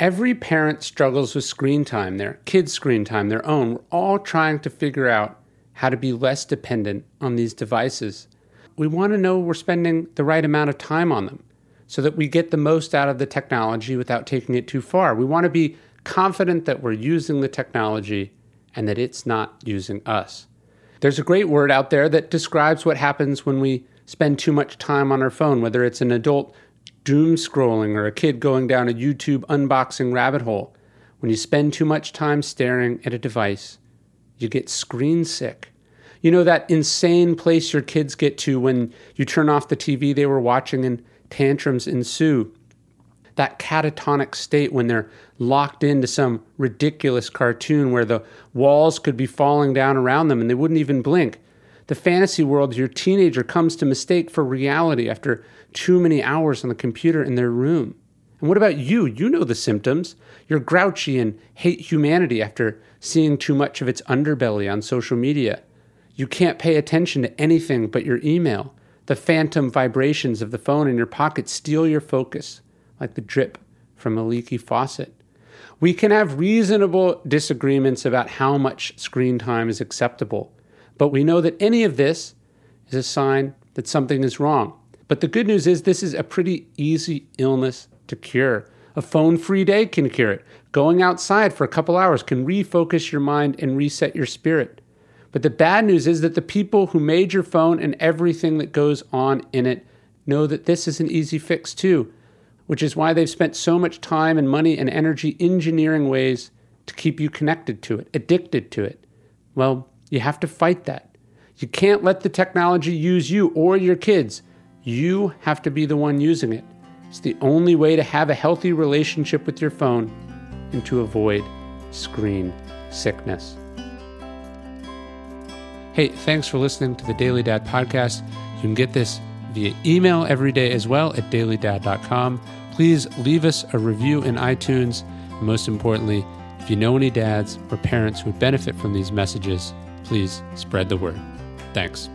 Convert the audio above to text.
Every parent struggles with screen time, their kids' screen time, their own. We're all trying to figure out how to be less dependent on these devices. We want to know we're spending the right amount of time on them so that we get the most out of the technology without taking it too far. We want to be confident that we're using the technology and that it's not using us. There's a great word out there that describes what happens when we spend too much time on our phone, whether it's an adult doom scrolling or a kid going down a YouTube unboxing rabbit hole. When you spend too much time staring at a device, you get screen sick. You know that insane place your kids get to when you turn off the TV they were watching and tantrums ensue. That catatonic state when they're locked into some ridiculous cartoon where the walls could be falling down around them and they wouldn't even blink the fantasy world your teenager comes to mistake for reality after too many hours on the computer in their room. And what about you? You know the symptoms. You're grouchy and hate humanity after seeing too much of its underbelly on social media. You can't pay attention to anything but your email. The phantom vibrations of the phone in your pocket steal your focus, like the drip from a leaky faucet. We can have reasonable disagreements about how much screen time is acceptable. But we know that any of this is a sign that something is wrong. But the good news is this is a pretty easy illness to cure. A phone free day can cure it. Going outside for a couple hours can refocus your mind and reset your spirit. But the bad news is that the people who made your phone and everything that goes on in it know that this is an easy fix too, which is why they've spent so much time and money and energy engineering ways to keep you connected to it, addicted to it. Well, you have to fight that. You can't let the technology use you or your kids. You have to be the one using it. It's the only way to have a healthy relationship with your phone and to avoid screen sickness. Hey, thanks for listening to the Daily Dad podcast. You can get this via email every day as well at dailydad.com. Please leave us a review in iTunes. most importantly, if you know any dads or parents who would benefit from these messages, please spread the word. Thanks.